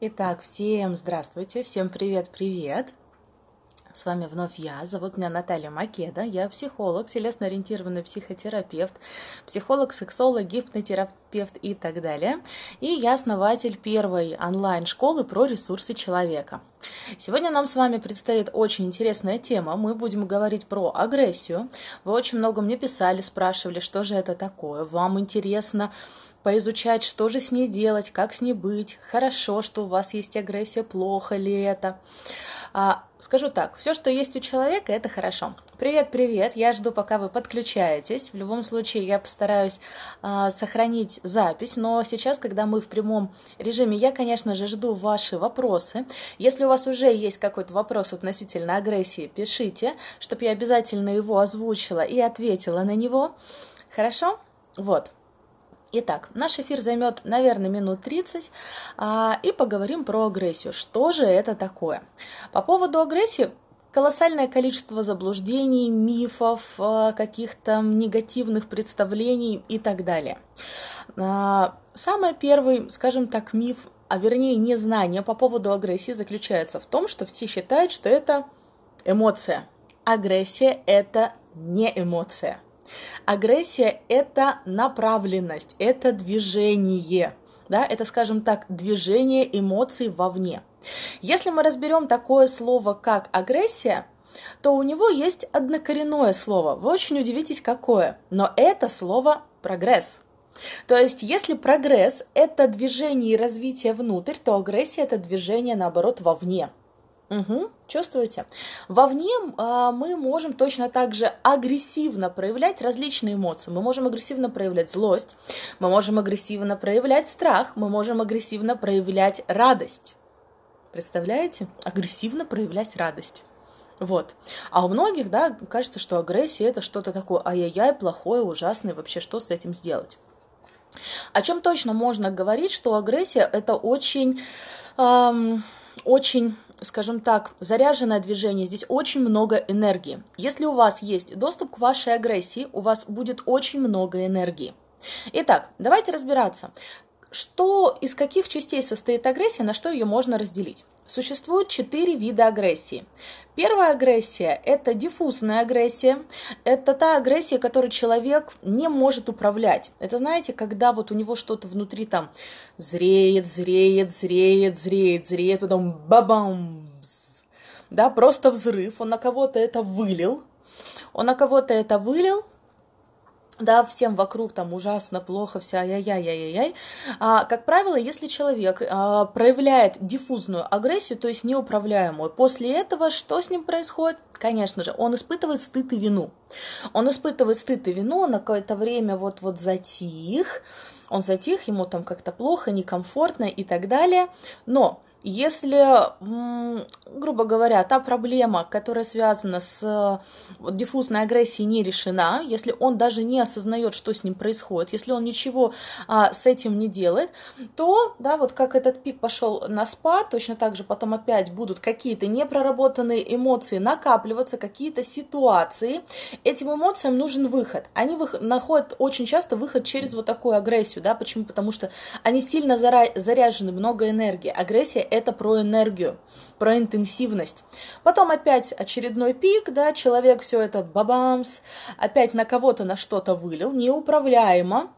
Итак, всем здравствуйте, всем привет-привет. С вами вновь я, зовут меня Наталья Македа, я психолог, телесно-ориентированный психотерапевт, психолог, сексолог, гипнотерапевт и так далее. И я основатель первой онлайн-школы про ресурсы человека. Сегодня нам с вами предстоит очень интересная тема. Мы будем говорить про агрессию. Вы очень много мне писали, спрашивали, что же это такое. Вам интересно поизучать, что же с ней делать, как с ней быть, хорошо, что у вас есть агрессия, плохо ли это. А, скажу так, все, что есть у человека, это хорошо. Привет, привет, я жду, пока вы подключаетесь. В любом случае, я постараюсь а, сохранить запись, но сейчас, когда мы в прямом режиме, я, конечно же, жду ваши вопросы. Если у вас уже есть какой-то вопрос относительно агрессии, пишите, чтобы я обязательно его озвучила и ответила на него. Хорошо? Вот. Итак, наш эфир займет, наверное, минут 30, а, и поговорим про агрессию. Что же это такое? По поводу агрессии колоссальное количество заблуждений, мифов, а, каких-то негативных представлений и так далее. А, самый первый, скажем так, миф, а вернее незнание по поводу агрессии заключается в том, что все считают, что это эмоция. Агрессия – это не эмоция – Агрессия – это направленность, это движение, да, это, скажем так, движение эмоций вовне. Если мы разберем такое слово, как агрессия, то у него есть однокоренное слово. Вы очень удивитесь, какое. Но это слово прогресс. То есть, если прогресс – это движение и развитие внутрь, то агрессия – это движение, наоборот, вовне. Угу, чувствуете? Вовне э, мы можем точно так же агрессивно проявлять различные эмоции. Мы можем агрессивно проявлять злость, мы можем агрессивно проявлять страх, мы можем агрессивно проявлять радость. Представляете? Агрессивно проявлять радость. Вот. А у многих, да, кажется, что агрессия это что-то такое ай-яй-яй, плохое, ужасное, вообще что с этим сделать? О чем точно можно говорить, что агрессия это очень, эм, очень скажем так, заряженное движение, здесь очень много энергии. Если у вас есть доступ к вашей агрессии, у вас будет очень много энергии. Итак, давайте разбираться, что из каких частей состоит агрессия, на что ее можно разделить. Существует четыре вида агрессии. Первая агрессия – это диффузная агрессия. Это та агрессия, которой человек не может управлять. Это, знаете, когда вот у него что-то внутри там зреет, зреет, зреет, зреет, зреет, потом бабам, да, просто взрыв. Он на кого-то это вылил. Он на кого-то это вылил, да, всем вокруг там ужасно, плохо, вся яй-яй-яй-яй. А, как правило, если человек а, проявляет диффузную агрессию, то есть неуправляемую, после этого что с ним происходит? Конечно же, он испытывает стыд и вину. Он испытывает стыд и вину, он на какое-то время вот-вот затих, он затих, ему там как-то плохо, некомфортно и так далее. Но если, грубо говоря, та проблема, которая связана с диффузной агрессией, не решена, если он даже не осознает, что с ним происходит, если он ничего а, с этим не делает, то, да, вот как этот пик пошел на спад, точно так же потом опять будут какие-то непроработанные эмоции накапливаться, какие-то ситуации. Этим эмоциям нужен выход. Они вых- находят очень часто выход через вот такую агрессию, да, почему? Потому что они сильно зара- заряжены, много энергии. Агрессия это про энергию, про интенсивность. Потом опять очередной пик, да, человек все это бабамс, опять на кого-то на что-то вылил, неуправляемо,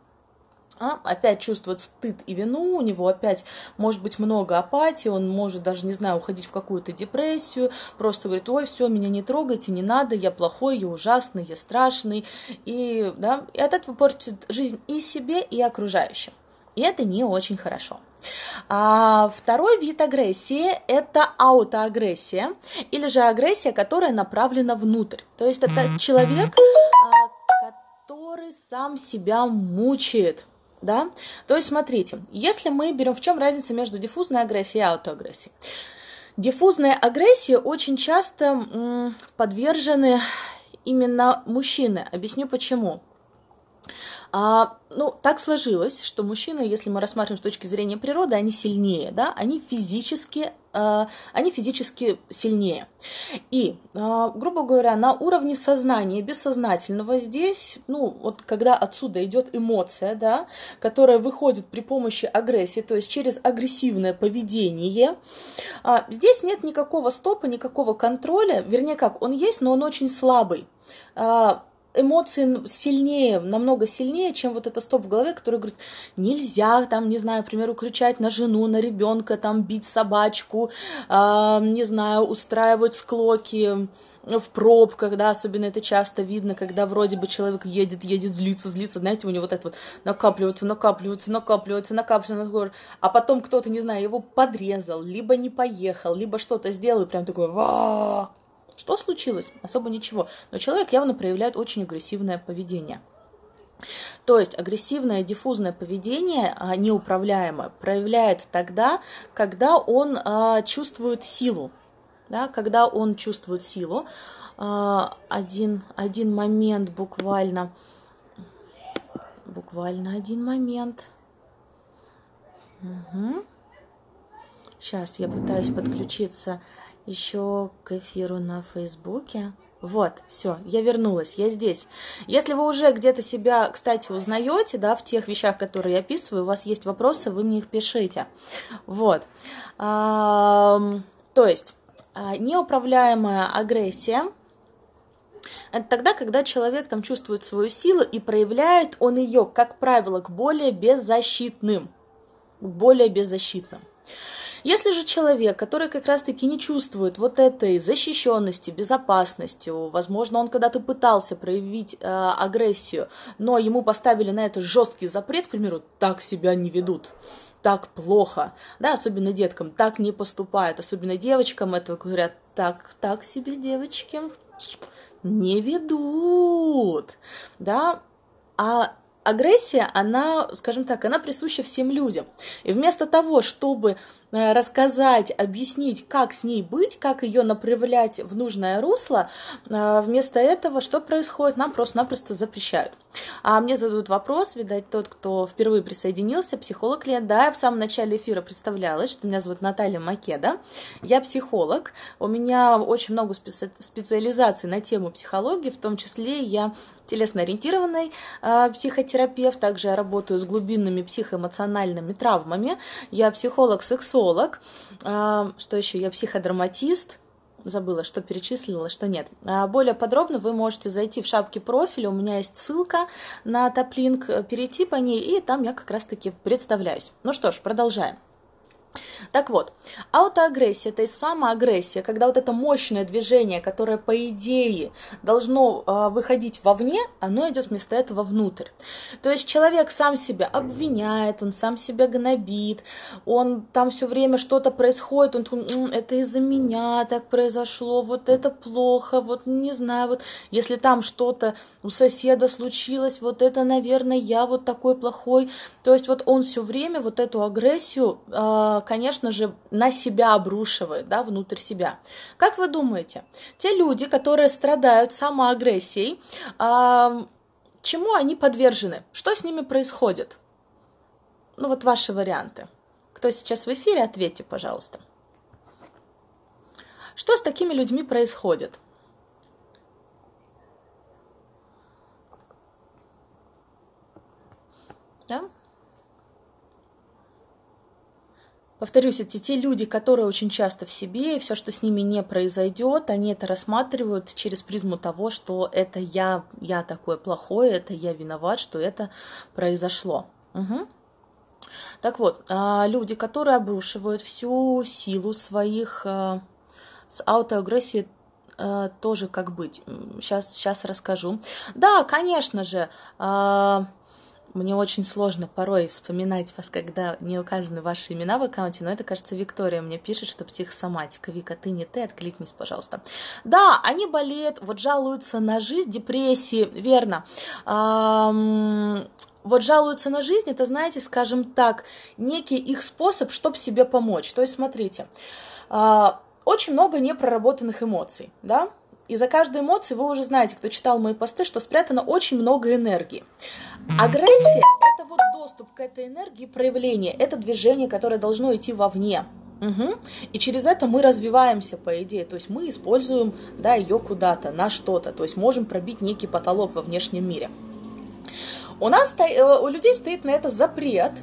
а, опять чувствует стыд и вину, у него опять может быть много апатии, он может даже, не знаю, уходить в какую-то депрессию, просто говорит, ой, все, меня не трогайте, не надо, я плохой, я ужасный, я страшный, и, да, и от этого портит жизнь и себе, и окружающим. И это не очень хорошо. А второй вид агрессии – это аутоагрессия, или же агрессия, которая направлена внутрь. То есть это человек, а, который сам себя мучает. Да? То есть смотрите, если мы берем, в чем разница между диффузной агрессией и аутоагрессией? Диффузная агрессия очень часто м, подвержены именно мужчины. Объясню почему. А, ну, так сложилось, что мужчины, если мы рассматриваем с точки зрения природы, они сильнее, да, они физически, а, они физически сильнее. И, а, грубо говоря, на уровне сознания, бессознательного здесь, ну, вот когда отсюда идет эмоция, да, которая выходит при помощи агрессии, то есть через агрессивное поведение, а, здесь нет никакого стопа, никакого контроля, вернее как, он есть, но он очень слабый а, эмоции сильнее, намного сильнее, чем вот это стоп в голове, который говорит, нельзя там, не знаю, например, кричать на жену, на ребенка, там бить собачку, э, не знаю, устраивать склоки в пробках, да, особенно это часто видно, когда вроде бы человек едет, едет, злится, злится, знаете, у него вот это вот накапливается, накапливается, накапливается, накапливается, а потом кто-то, не знаю, его подрезал, либо не поехал, либо что-то сделал, и прям такой, что случилось? Особо ничего. Но человек явно проявляет очень агрессивное поведение. То есть агрессивное диффузное поведение, а, неуправляемое, проявляет тогда, когда он а, чувствует силу. Да, когда он чувствует силу. А, один, один момент буквально. Буквально один момент. Угу. Сейчас я пытаюсь подключиться еще к эфиру на Фейсбуке. Вот, все, я вернулась, я здесь. Если вы уже где-то себя, кстати, узнаете, да, в тех вещах, которые я описываю, у вас есть вопросы, вы мне их пишите. Вот. то есть, а, неуправляемая агрессия – это тогда, когда человек там чувствует свою силу и проявляет он ее, как правило, к более беззащитным. Более беззащитным. Если же человек, который как раз-таки не чувствует вот этой защищенности, безопасности, возможно, он когда-то пытался проявить э, агрессию, но ему поставили на это жесткий запрет, к примеру, так себя не ведут, так плохо, да, особенно деткам, так не поступают, особенно девочкам это говорят, так, так себе девочки не ведут, да, а агрессия, она, скажем так, она присуща всем людям. И вместо того, чтобы рассказать, объяснить, как с ней быть, как ее направлять в нужное русло. Э, вместо этого что происходит? Нам просто-напросто запрещают. А мне задают вопрос, видать, тот, кто впервые присоединился, психолог клиент, да, я в самом начале эфира представлялась, что меня зовут Наталья Македа, я психолог, у меня очень много специ- специализаций на тему психологии, в том числе я телесно-ориентированный э, психотерапевт, также я работаю с глубинными психоэмоциональными травмами, я психолог-сексолог, сексолог, а, что еще, я психодраматист, забыла, что перечислила, что нет. А, более подробно вы можете зайти в шапки профиля, у меня есть ссылка на топлинк, перейти по ней, и там я как раз-таки представляюсь. Ну что ж, продолжаем. Так вот, аутоагрессия, то есть самоагрессия, когда вот это мощное движение, которое по идее должно э, выходить вовне, оно идет вместо этого внутрь. То есть человек сам себя обвиняет, он сам себя гнобит, он там все время что-то происходит, он думает, это из-за меня так произошло, вот это плохо, вот не знаю, вот если там что-то у соседа случилось, вот это, наверное, я вот такой плохой. То есть вот он все время вот эту агрессию э, конечно же, на себя обрушивает, да, внутрь себя. Как вы думаете, те люди, которые страдают самоагрессией, чему они подвержены? Что с ними происходит? Ну вот ваши варианты. Кто сейчас в эфире, ответьте, пожалуйста. Что с такими людьми происходит? Да? Повторюсь, эти те люди, которые очень часто в себе, и все, что с ними не произойдет, они это рассматривают через призму того, что это я, я такое плохое, это я виноват, что это произошло. Угу. Так вот, а, люди, которые обрушивают всю силу своих а, с аутоагрессией а, тоже как быть. Сейчас, сейчас расскажу. Да, конечно же, мне очень сложно порой вспоминать вас, когда не указаны ваши имена в аккаунте, но это, кажется, Виктория мне пишет, что психосоматика. Вика, ты не ты, откликнись, пожалуйста. Да, они болеют, вот жалуются на жизнь, депрессии, верно. вот жалуются на жизнь, это, знаете, скажем так, некий их способ, чтобы себе помочь. То есть, смотрите, а, очень много непроработанных эмоций, да, И за каждой эмоцией вы уже знаете, кто читал мои посты, что спрятано очень много энергии. Агрессия – это вот доступ к этой энергии, проявление, это движение, которое должно идти вовне. Угу. И через это мы развиваемся, по идее. То есть мы используем да, ее куда-то, на что-то. То есть можем пробить некий потолок во внешнем мире. У нас, э, у людей стоит на это запрет,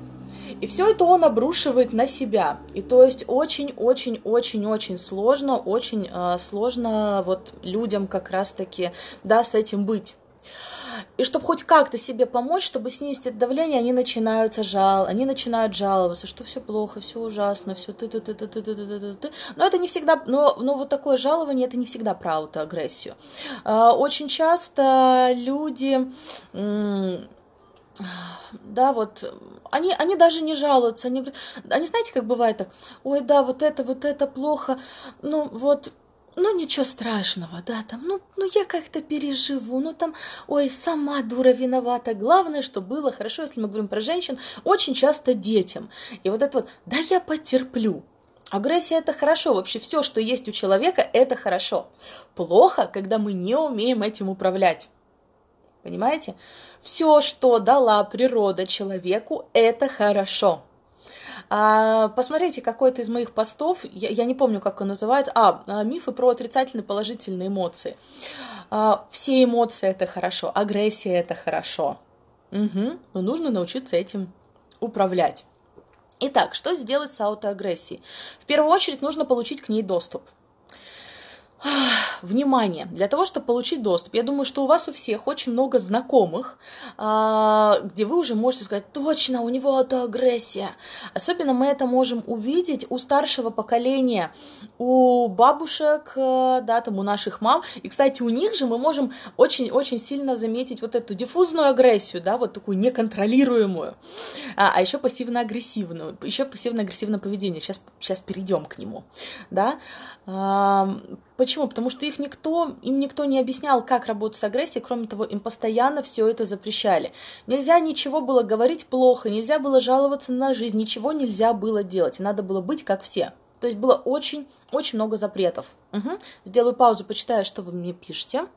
и все это он обрушивает на себя. И то есть очень-очень-очень-очень сложно, очень э, сложно вот людям как раз-таки, да, с этим быть. И чтобы хоть как-то себе помочь, чтобы снизить это давление, они начинают жал, они начинают жаловаться, что все плохо, все ужасно, все ты ты ты ты ты ты ты ты ты. Но это не всегда, но, но вот такое жалование это не всегда про аутоагрессию. Очень часто люди да, вот, они, они даже не жалуются, они, они знаете, как бывает так, ой, да, вот это, вот это плохо, ну, вот, ну ничего страшного, да, там, ну, ну я как-то переживу, ну там, ой, сама дура виновата. Главное, что было хорошо, если мы говорим про женщин, очень часто детям. И вот это вот, да я потерплю. Агрессия это хорошо, вообще все, что есть у человека, это хорошо. Плохо, когда мы не умеем этим управлять. Понимаете? Все, что дала природа человеку, это хорошо. А, посмотрите какой-то из моих постов, я, я не помню, как он называется, а, а мифы про отрицательные положительные эмоции. А, все эмоции это хорошо, агрессия это хорошо. Угу, но нужно научиться этим управлять. Итак, что сделать с аутоагрессией? В первую очередь нужно получить к ней доступ внимание, для того, чтобы получить доступ, я думаю, что у вас у всех очень много знакомых, а, где вы уже можете сказать, точно, у него агрессия. Особенно мы это можем увидеть у старшего поколения, у бабушек, э, да, там, у наших мам. И, кстати, у них же мы можем очень-очень сильно заметить вот эту диффузную агрессию, да, вот такую неконтролируемую, а, а еще пассивно-агрессивную, еще пассивно-агрессивное поведение. Сейчас, сейчас перейдем к нему, да. Почему? Потому что их никто, им никто не объяснял, как работать с агрессией, кроме того, им постоянно все это запрещали. Нельзя ничего было говорить плохо, нельзя было жаловаться на жизнь, ничего нельзя было делать, надо было быть как все. То есть было очень, очень много запретов. Угу. Сделаю паузу, почитаю, что вы мне пишете.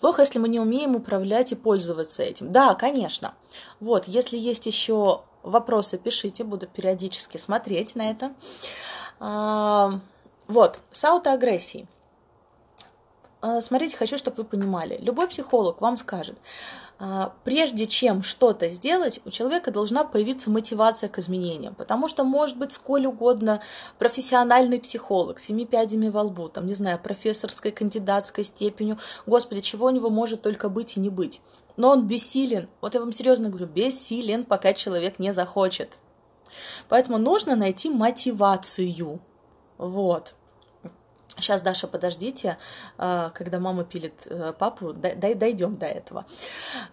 Плохо, если мы не умеем управлять и пользоваться этим. Да, конечно. Вот, если есть еще вопросы, пишите, буду периодически смотреть на это. А, вот, с аутоагрессией. А, смотрите, хочу, чтобы вы понимали. Любой психолог вам скажет, а, прежде чем что-то сделать, у человека должна появиться мотивация к изменениям. Потому что может быть сколь угодно профессиональный психолог, семи пядями во лбу, там, не знаю, профессорской, кандидатской степенью. Господи, чего у него может только быть и не быть. Но он бессилен. Вот я вам серьезно говорю, бессилен, пока человек не захочет. Поэтому нужно найти мотивацию. Вот. Сейчас, Даша, подождите, а, когда мама пилит э, папу, дойдем до этого.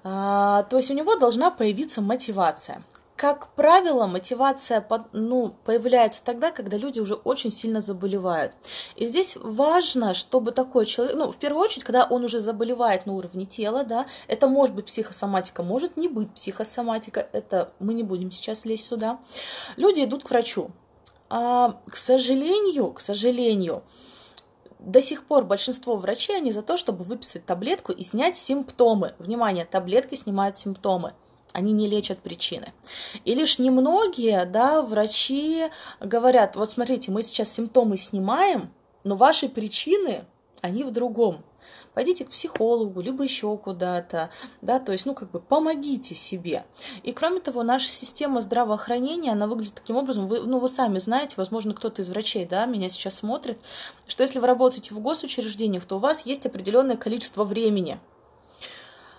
А, то есть у него должна появиться мотивация. Как правило, мотивация ну, появляется тогда, когда люди уже очень сильно заболевают. И здесь важно, чтобы такой человек, ну, в первую очередь, когда он уже заболевает на уровне тела, да, это может быть психосоматика, может не быть психосоматика, это мы не будем сейчас лезть сюда. Люди идут к врачу, а, к сожалению, к сожалению, до сих пор большинство врачей, они за то, чтобы выписать таблетку и снять симптомы. Внимание, таблетки снимают симптомы они не лечат причины. И лишь немногие, да, врачи говорят, вот смотрите, мы сейчас симптомы снимаем, но ваши причины, они в другом пойдите к психологу, либо еще куда-то, да, то есть, ну, как бы помогите себе. И кроме того, наша система здравоохранения, она выглядит таким образом, вы, ну, вы сами знаете, возможно, кто-то из врачей, да, меня сейчас смотрит, что если вы работаете в госучреждениях, то у вас есть определенное количество времени,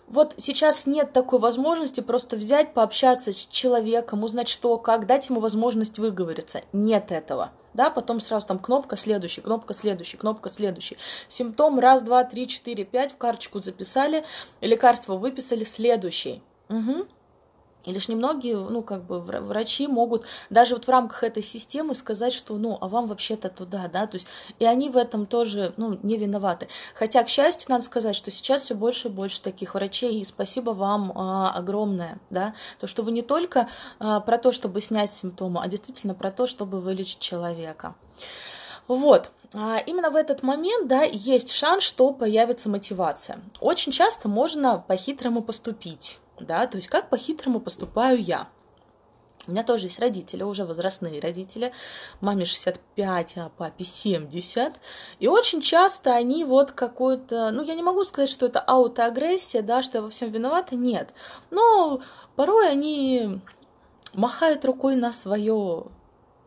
вот сейчас нет такой возможности просто взять, пообщаться с человеком, узнать что, как, дать ему возможность выговориться. Нет этого. Да, потом сразу там кнопка следующий, кнопка следующий, кнопка следующий. Симптом раз, два, три, четыре, пять в карточку записали, лекарство выписали, следующий. Угу. И лишь немногие, ну, как бы, врачи могут даже вот в рамках этой системы сказать, что, ну, а вам вообще-то туда, да, то есть, и они в этом тоже, ну, не виноваты. Хотя, к счастью, надо сказать, что сейчас все больше и больше таких врачей, и спасибо вам а, огромное, да, то, что вы не только а, про то, чтобы снять симптомы, а действительно про то, чтобы вылечить человека. Вот, а, именно в этот момент, да, есть шанс, что появится мотивация. Очень часто можно по-хитрому поступить, да, то есть как по-хитрому поступаю я. У меня тоже есть родители, уже возрастные родители. Маме 65, а папе 70. И очень часто они вот какой-то... Ну, я не могу сказать, что это аутоагрессия, да, что я во всем виновата. Нет. Но порой они махают рукой на свое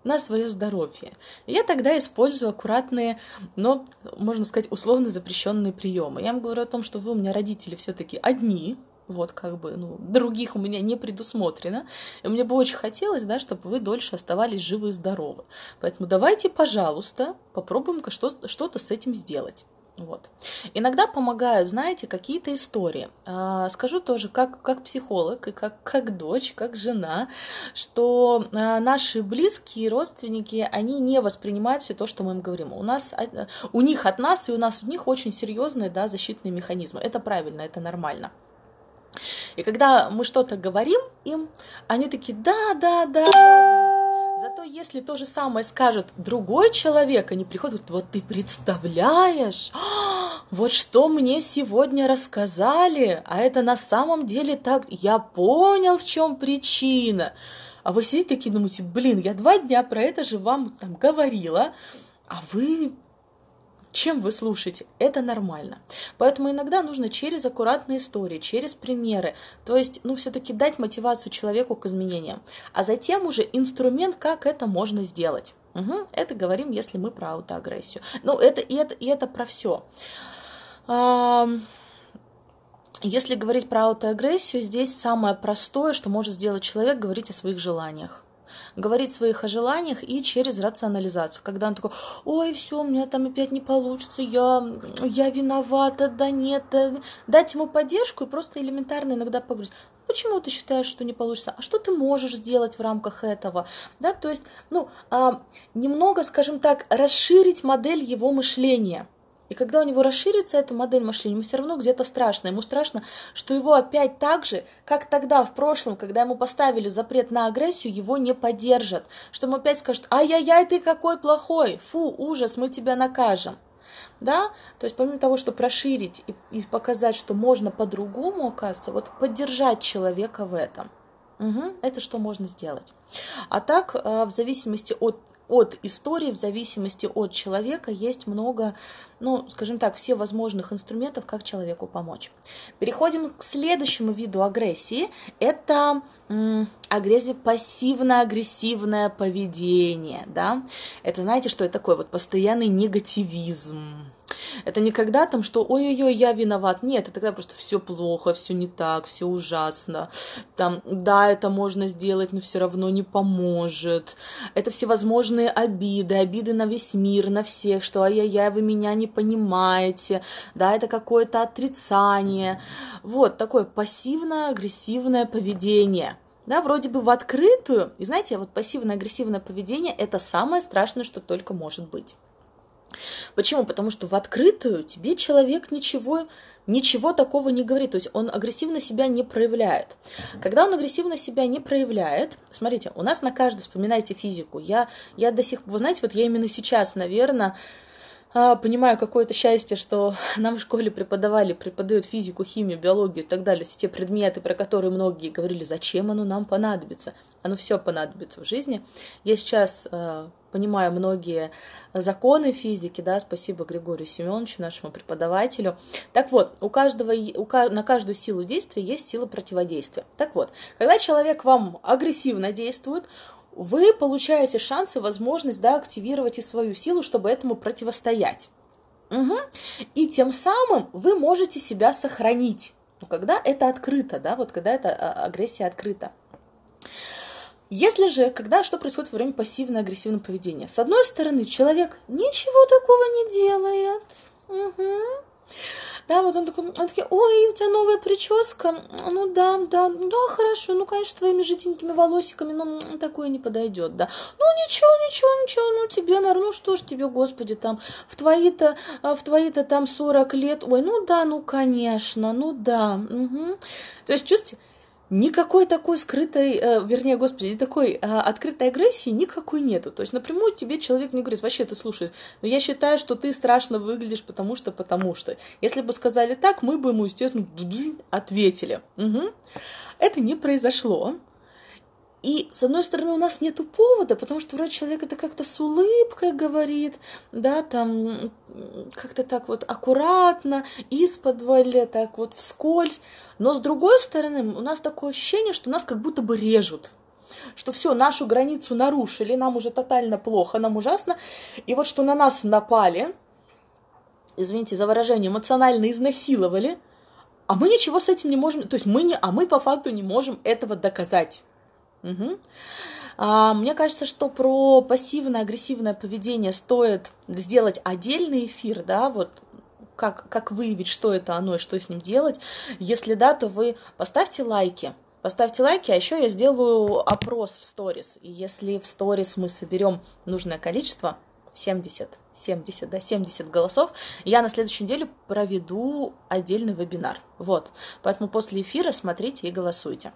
на свое здоровье. я тогда использую аккуратные, но, можно сказать, условно запрещенные приемы. Я им говорю о том, что вы у меня родители все-таки одни, вот как бы, ну, других у меня не предусмотрено. И мне бы очень хотелось, да, чтобы вы дольше оставались живы и здоровы. Поэтому давайте, пожалуйста, попробуем-ка что-то с этим сделать. Вот. Иногда помогают, знаете, какие-то истории. А, скажу тоже, как, как психолог и как, как дочь, как жена, что а, наши близкие родственники, они не воспринимают все то, что мы им говорим. У, нас, а, у них от нас и у нас у них очень серьезные да, защитные механизмы. Это правильно, это нормально. И когда мы что-то говорим им, они такие, да, да, да, да. Зато если то же самое скажет другой человек, они приходят говорят, вот ты представляешь, вот что мне сегодня рассказали, а это на самом деле так, я понял, в чем причина. А вы сидите такие, думаете, блин, я два дня про это же вам там говорила, а вы чем вы слушаете, это нормально. Поэтому иногда нужно через аккуратные истории, через примеры, то есть, ну, все-таки дать мотивацию человеку к изменениям, а затем уже инструмент, как это можно сделать. Угу, это говорим, если мы про аутоагрессию. Ну, это и это, и это про все. Если говорить про аутоагрессию, здесь самое простое, что может сделать человек, говорить о своих желаниях говорить своих о желаниях и через рационализацию. Когда он такой, ой, все, у меня там опять не получится, я, я виновата, да нет, да... дать ему поддержку и просто элементарно иногда поговорить. Почему ты считаешь, что не получится? А что ты можешь сделать в рамках этого? Да, то есть, ну, а, немного, скажем так, расширить модель его мышления – и когда у него расширится эта модель мышления, ему все равно где-то страшно. Ему страшно, что его опять так же, как тогда в прошлом, когда ему поставили запрет на агрессию, его не поддержат. Что ему опять скажут, ай-яй-яй, ты какой плохой, фу, ужас, мы тебя накажем. Да? То есть помимо того, чтобы расширить и, и показать, что можно по-другому, оказывается, вот поддержать человека в этом. Угу, это что можно сделать. А так, э, в зависимости от от истории, в зависимости от человека, есть много, ну, скажем так, все возможных инструментов, как человеку помочь. Переходим к следующему виду агрессии. Это агрессия, пассивно-агрессивное поведение, да. Это, знаете, что это такое? Вот постоянный негативизм, это не когда там, что ой-ой-ой, я виноват. Нет, это тогда просто все плохо, все не так, все ужасно. Там, да, это можно сделать, но все равно не поможет. Это всевозможные обиды, обиды на весь мир, на всех, что ай-яй-яй, вы меня не понимаете. Да, это какое-то отрицание. Вот такое пассивно-агрессивное поведение да, вроде бы в открытую. И знаете, вот пассивно-агрессивное поведение – это самое страшное, что только может быть. Почему? Потому что в открытую тебе человек ничего, ничего такого не говорит, то есть он агрессивно себя не проявляет. Когда он агрессивно себя не проявляет, смотрите, у нас на каждый, вспоминайте физику, я, я до сих пор, вы знаете, вот я именно сейчас, наверное, понимаю какое-то счастье, что нам в школе преподавали, преподают физику, химию, биологию и так далее, все те предметы, про которые многие говорили, зачем оно нам понадобится. Оно все понадобится в жизни. Я сейчас э, понимаю многие законы физики, да, спасибо Григорию Семеновичу, нашему преподавателю. Так вот, у каждого, у, на каждую силу действия есть сила противодействия. Так вот, когда человек вам агрессивно действует, вы получаете шанс и возможность да, активировать и свою силу, чтобы этому противостоять. Угу. И тем самым вы можете себя сохранить. Ну, когда это открыто, да, вот когда эта агрессия открыта. Если же, когда что происходит во время пассивно-агрессивного поведения? С одной стороны, человек ничего такого не делает. Угу. Да, вот он такой, он такой, ой, у тебя новая прическа, ну да, да, да, хорошо, ну, конечно, твоими жиденькими волосиками, ну, такое не подойдет, да. Ну, ничего, ничего, ничего, ну, тебе, наверное, ну, что ж тебе, господи, там, в твои-то, а, в твои-то там 40 лет, ой, ну, да, ну, конечно, ну, да, угу. То есть, чувствуете, никакой такой скрытой, э, вернее, господи, такой э, открытой агрессии никакой нету. То есть напрямую тебе человек не говорит, вообще ты слушай, но я считаю, что ты страшно выглядишь, потому что, потому что. Если бы сказали так, мы бы ему, естественно, ответили. Угу. Это не произошло. И, с одной стороны, у нас нету повода, потому что вроде человек это как-то с улыбкой говорит, да, там как-то так вот аккуратно, из-под так вот вскользь. Но, с другой стороны, у нас такое ощущение, что нас как будто бы режут, что все, нашу границу нарушили, нам уже тотально плохо, нам ужасно. И вот что на нас напали, извините за выражение, эмоционально изнасиловали, а мы ничего с этим не можем, то есть мы не, а мы по факту не можем этого доказать. Угу. А, мне кажется, что про пассивно-агрессивное поведение стоит сделать отдельный эфир, да, вот как, как выявить, что это оно и что с ним делать. Если да, то вы поставьте лайки, Поставьте лайки, а еще я сделаю опрос в сторис. И если в сторис мы соберем нужное количество, 70, 70, да, 70 голосов, я на следующей неделе проведу отдельный вебинар. Вот, поэтому после эфира смотрите и голосуйте.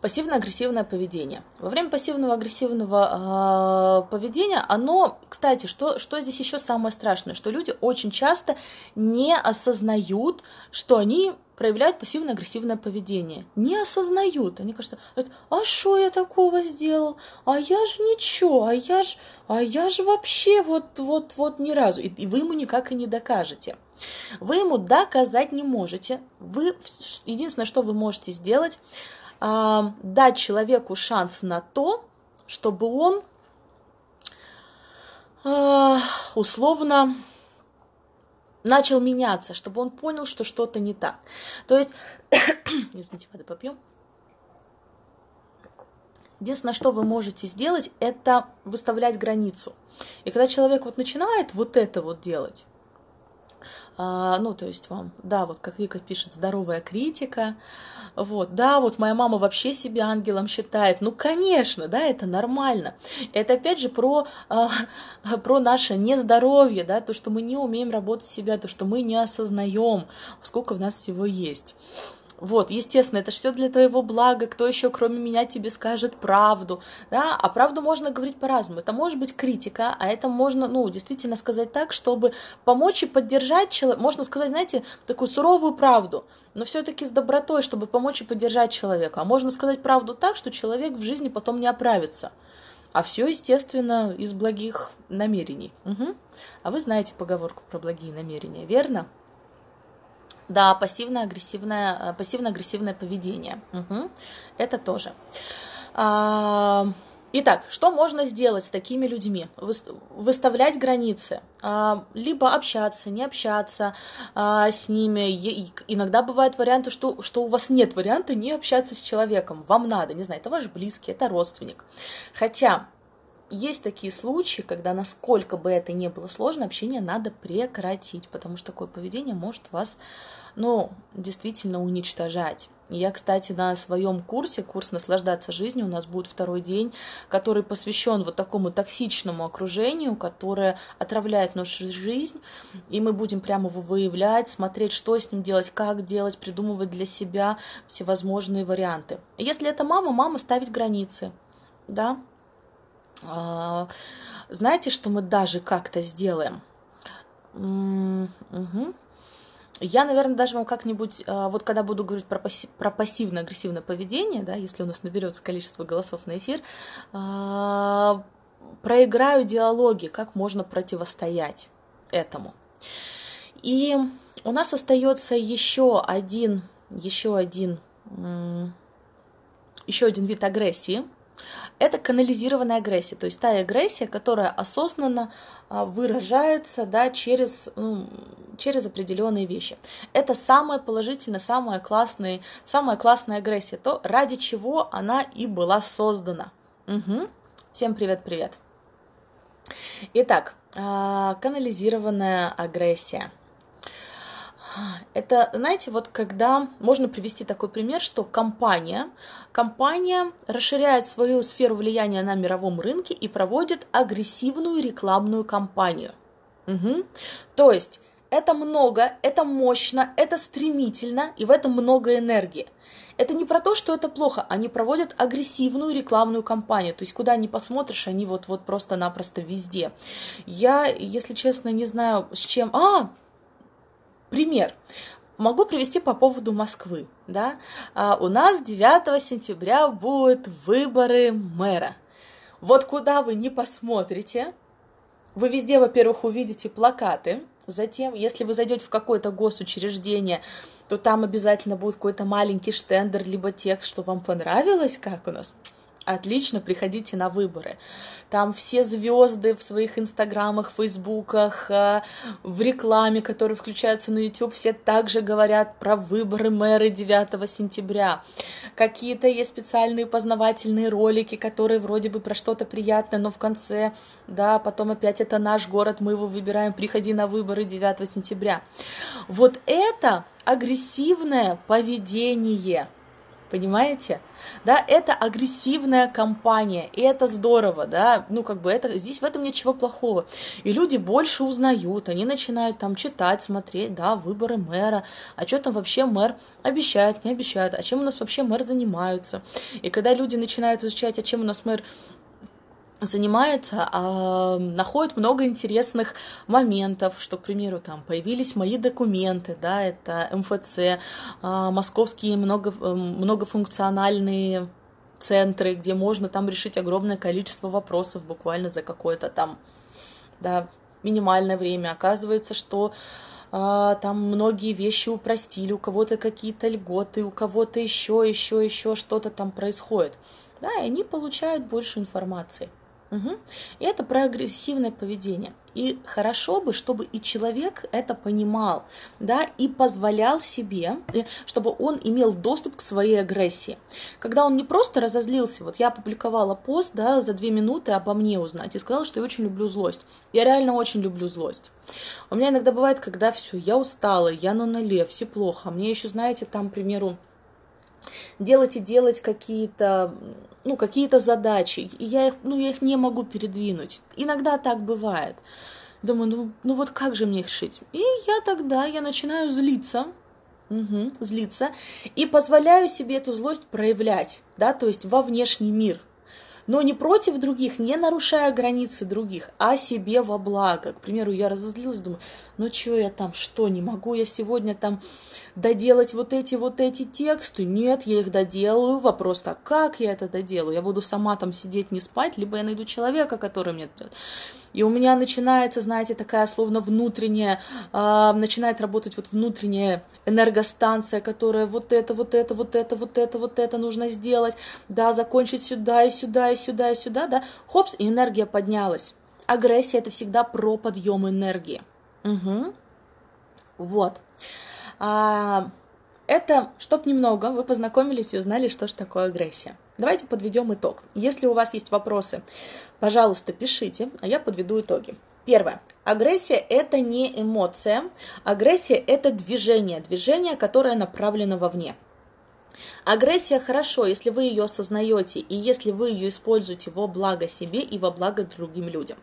Пассивно-агрессивное поведение. Во время пассивного агрессивного э, поведения, оно, кстати, что, что здесь еще самое страшное, что люди очень часто не осознают, что они проявляют пассивно-агрессивное поведение. Не осознают. Они кажется, а что я такого сделал? А я же ничего, а я же, а я же вообще вот, вот, вот ни разу. И, и вы ему никак и не докажете. Вы ему доказать не можете. Вы, единственное, что вы можете сделать, э, дать человеку шанс на то, чтобы он э, условно начал меняться, чтобы он понял, что что-то не так. То есть, извините, воды попьем. Единственное, что вы можете сделать, это выставлять границу. И когда человек вот начинает вот это вот делать, ну, то есть вам, да, вот как Вика пишет, здоровая критика, вот, да, вот моя мама вообще себя ангелом считает, ну, конечно, да, это нормально. Это опять же про, а, про наше нездоровье, да, то, что мы не умеем работать себя, то, что мы не осознаем, сколько в нас всего есть. Вот, естественно, это все для твоего блага, кто еще кроме меня тебе скажет правду, да, а правду можно говорить по-разному, это может быть критика, а это можно, ну, действительно сказать так, чтобы помочь и поддержать человека, можно сказать, знаете, такую суровую правду, но все-таки с добротой, чтобы помочь и поддержать человека, а можно сказать правду так, что человек в жизни потом не оправится, а все, естественно, из благих намерений. Угу. А вы знаете поговорку про благие намерения, верно? Да, пассивно-агрессивное, э, пассивно-агрессивное поведение. Угу. Это тоже. А, итак, что можно сделать с такими людьми? Выставлять границы. А, либо общаться, не общаться а, с ними. Иногда бывают варианты, что, что у вас нет варианта не общаться с человеком. Вам надо, не знаю, это ваш близкий, это родственник. Хотя есть такие случаи, когда насколько бы это ни было сложно, общение надо прекратить, потому что такое поведение может вас, ну, действительно уничтожать. Я, кстати, на своем курсе, курс «Наслаждаться жизнью», у нас будет второй день, который посвящен вот такому токсичному окружению, которое отравляет нашу жизнь, и мы будем прямо его выявлять, смотреть, что с ним делать, как делать, придумывать для себя всевозможные варианты. Если это мама, мама ставить границы, да, знаете, что мы даже как-то сделаем? Угу. Я, наверное, даже вам как-нибудь, а, вот когда буду говорить про, пасси- про пассивно-агрессивное поведение, да, если у нас наберется количество голосов на эфир, а, проиграю диалоги, как можно противостоять этому. И у нас остается еще один, еще один, еще один вид агрессии – это канализированная агрессия, то есть та агрессия, которая осознанно а, выражается да, через, ну, через определенные вещи. Это самая положительная, самая классная, самая классная агрессия, то, ради чего она и была создана. Угу. Всем привет-привет. Итак, а, канализированная агрессия – это, знаете, вот когда можно привести такой пример, что компания, компания расширяет свою сферу влияния на мировом рынке и проводит агрессивную рекламную кампанию. Угу. То есть Это много, это мощно, это стремительно, и в этом много энергии. Это не про то, что это плохо, они проводят агрессивную рекламную кампанию, то есть куда ни посмотришь, они вот-вот просто-напросто везде. Я, если честно, не знаю, с чем... А, пример. Могу привести по поводу Москвы. Да? А у нас 9 сентября будут выборы мэра. Вот куда вы не посмотрите, вы везде, во-первых, увидите плакаты, затем, если вы зайдете в какое-то госучреждение, то там обязательно будет какой-то маленький штендер, либо текст, что вам понравилось, как у нас Отлично, приходите на выборы. Там все звезды в своих инстаграмах, фейсбуках, э, в рекламе, которые включаются на YouTube, все также говорят про выборы мэра 9 сентября. Какие-то есть специальные познавательные ролики, которые вроде бы про что-то приятное, но в конце, да, потом опять это наш город, мы его выбираем, приходи на выборы 9 сентября. Вот это агрессивное поведение – Понимаете? Да, это агрессивная компания, и это здорово, да, ну, как бы это, здесь в этом ничего плохого. И люди больше узнают, они начинают там читать, смотреть, да, выборы мэра, а что там вообще мэр обещает, не обещает, а чем у нас вообще мэр занимаются. И когда люди начинают изучать, а чем у нас мэр занимается, а, находит много интересных моментов, что, к примеру, там появились мои документы, да, это МФЦ, а, московские много, э, многофункциональные центры, где можно там решить огромное количество вопросов буквально за какое-то там, да, минимальное время. Оказывается, что а, там многие вещи упростили, у кого-то какие-то льготы, у кого-то еще, еще, еще что-то там происходит. Да, и они получают больше информации. Угу. Это про агрессивное поведение. И хорошо бы, чтобы и человек это понимал, да, и позволял себе, чтобы он имел доступ к своей агрессии. Когда он не просто разозлился, вот я опубликовала пост, да, за две минуты обо мне узнать и сказала, что я очень люблю злость. Я реально очень люблю злость. У меня иногда бывает, когда все, я устала, я на нуле, все плохо. Мне еще, знаете, там, к примеру, делать и делать какие-то ну, какие-то задачи, и я их, ну, я их не могу передвинуть. Иногда так бывает. Думаю, ну, ну вот как же мне их решить? И я тогда, я начинаю злиться, угу, злиться, и позволяю себе эту злость проявлять, да, то есть во внешний мир – но не против других, не нарушая границы других, а себе во благо. К примеру, я разозлилась, думаю, ну что я там, что, не могу я сегодня там доделать вот эти вот эти тексты? Нет, я их доделаю. Вопрос так, как я это доделаю? Я буду сама там сидеть, не спать, либо я найду человека, который мне и у меня начинается, знаете, такая словно внутренняя, э, начинает работать вот внутренняя энергостанция, которая вот это, вот это, вот это, вот это, вот это нужно сделать, да, закончить сюда и сюда и сюда и сюда, да, хопс, и энергия поднялась. Агрессия это всегда про подъем энергии. Угу. Вот. А, это, чтоб немного вы познакомились и узнали, что же такое агрессия. Давайте подведем итог. Если у вас есть вопросы, пожалуйста, пишите, а я подведу итоги. Первое. Агрессия – это не эмоция. Агрессия – это движение. Движение, которое направлено вовне. Агрессия хорошо, если вы ее осознаете и если вы ее используете во благо себе и во благо другим людям.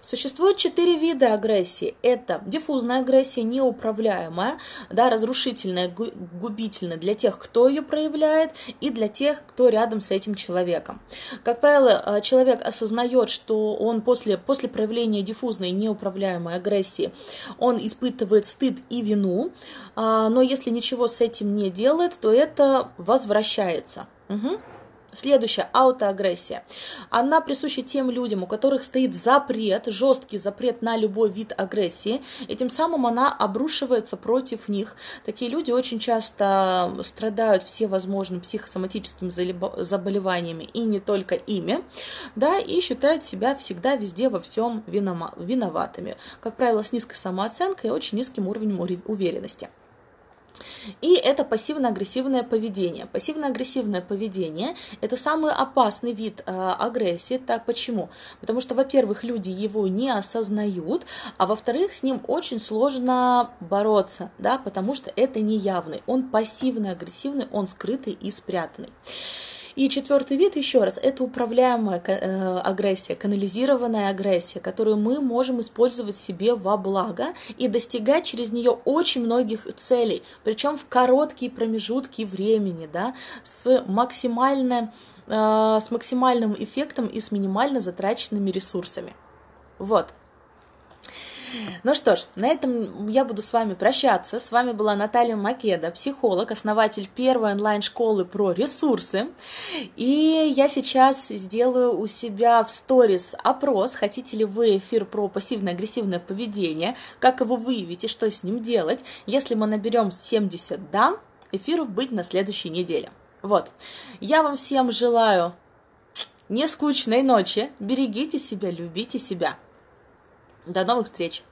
Существует четыре вида агрессии. Это диффузная агрессия, неуправляемая, да, разрушительная, губительная для тех, кто ее проявляет, и для тех, кто рядом с этим человеком. Как правило, э, человек осознает, что он после, после проявления диффузной неуправляемой агрессии, он испытывает стыд и вину, а, но если ничего с этим не делает, то это возвращается. Угу. Следующая аутоагрессия. Она присуща тем людям, у которых стоит запрет, жесткий запрет на любой вид агрессии, и тем самым она обрушивается против них. Такие люди очень часто страдают всевозможными психосоматическими заболеваниями, и не только ими, да, и считают себя всегда везде во всем виноватыми. Как правило, с низкой самооценкой и очень низким уровнем уверенности. И это пассивно-агрессивное поведение. Пассивно-агрессивное поведение – это самый опасный вид э, агрессии. Так почему? Потому что, во-первых, люди его не осознают, а во-вторых, с ним очень сложно бороться, да, потому что это не явный, он пассивно-агрессивный, он скрытый и спрятанный. И четвертый вид, еще раз, это управляемая э, агрессия, канализированная агрессия, которую мы можем использовать себе во благо и достигать через нее очень многих целей, причем в короткие промежутки времени, да, с максимально э, с максимальным эффектом и с минимально затраченными ресурсами. Вот. Ну что ж, на этом я буду с вами прощаться. С вами была Наталья Македа, психолог, основатель первой онлайн-школы про ресурсы. И я сейчас сделаю у себя в сторис опрос, хотите ли вы эфир про пассивно-агрессивное поведение, как его выявить и что с ним делать. Если мы наберем 70 «да», эфир быть на следующей неделе. Вот. Я вам всем желаю не скучной ночи. Берегите себя, любите себя. До новых встреч!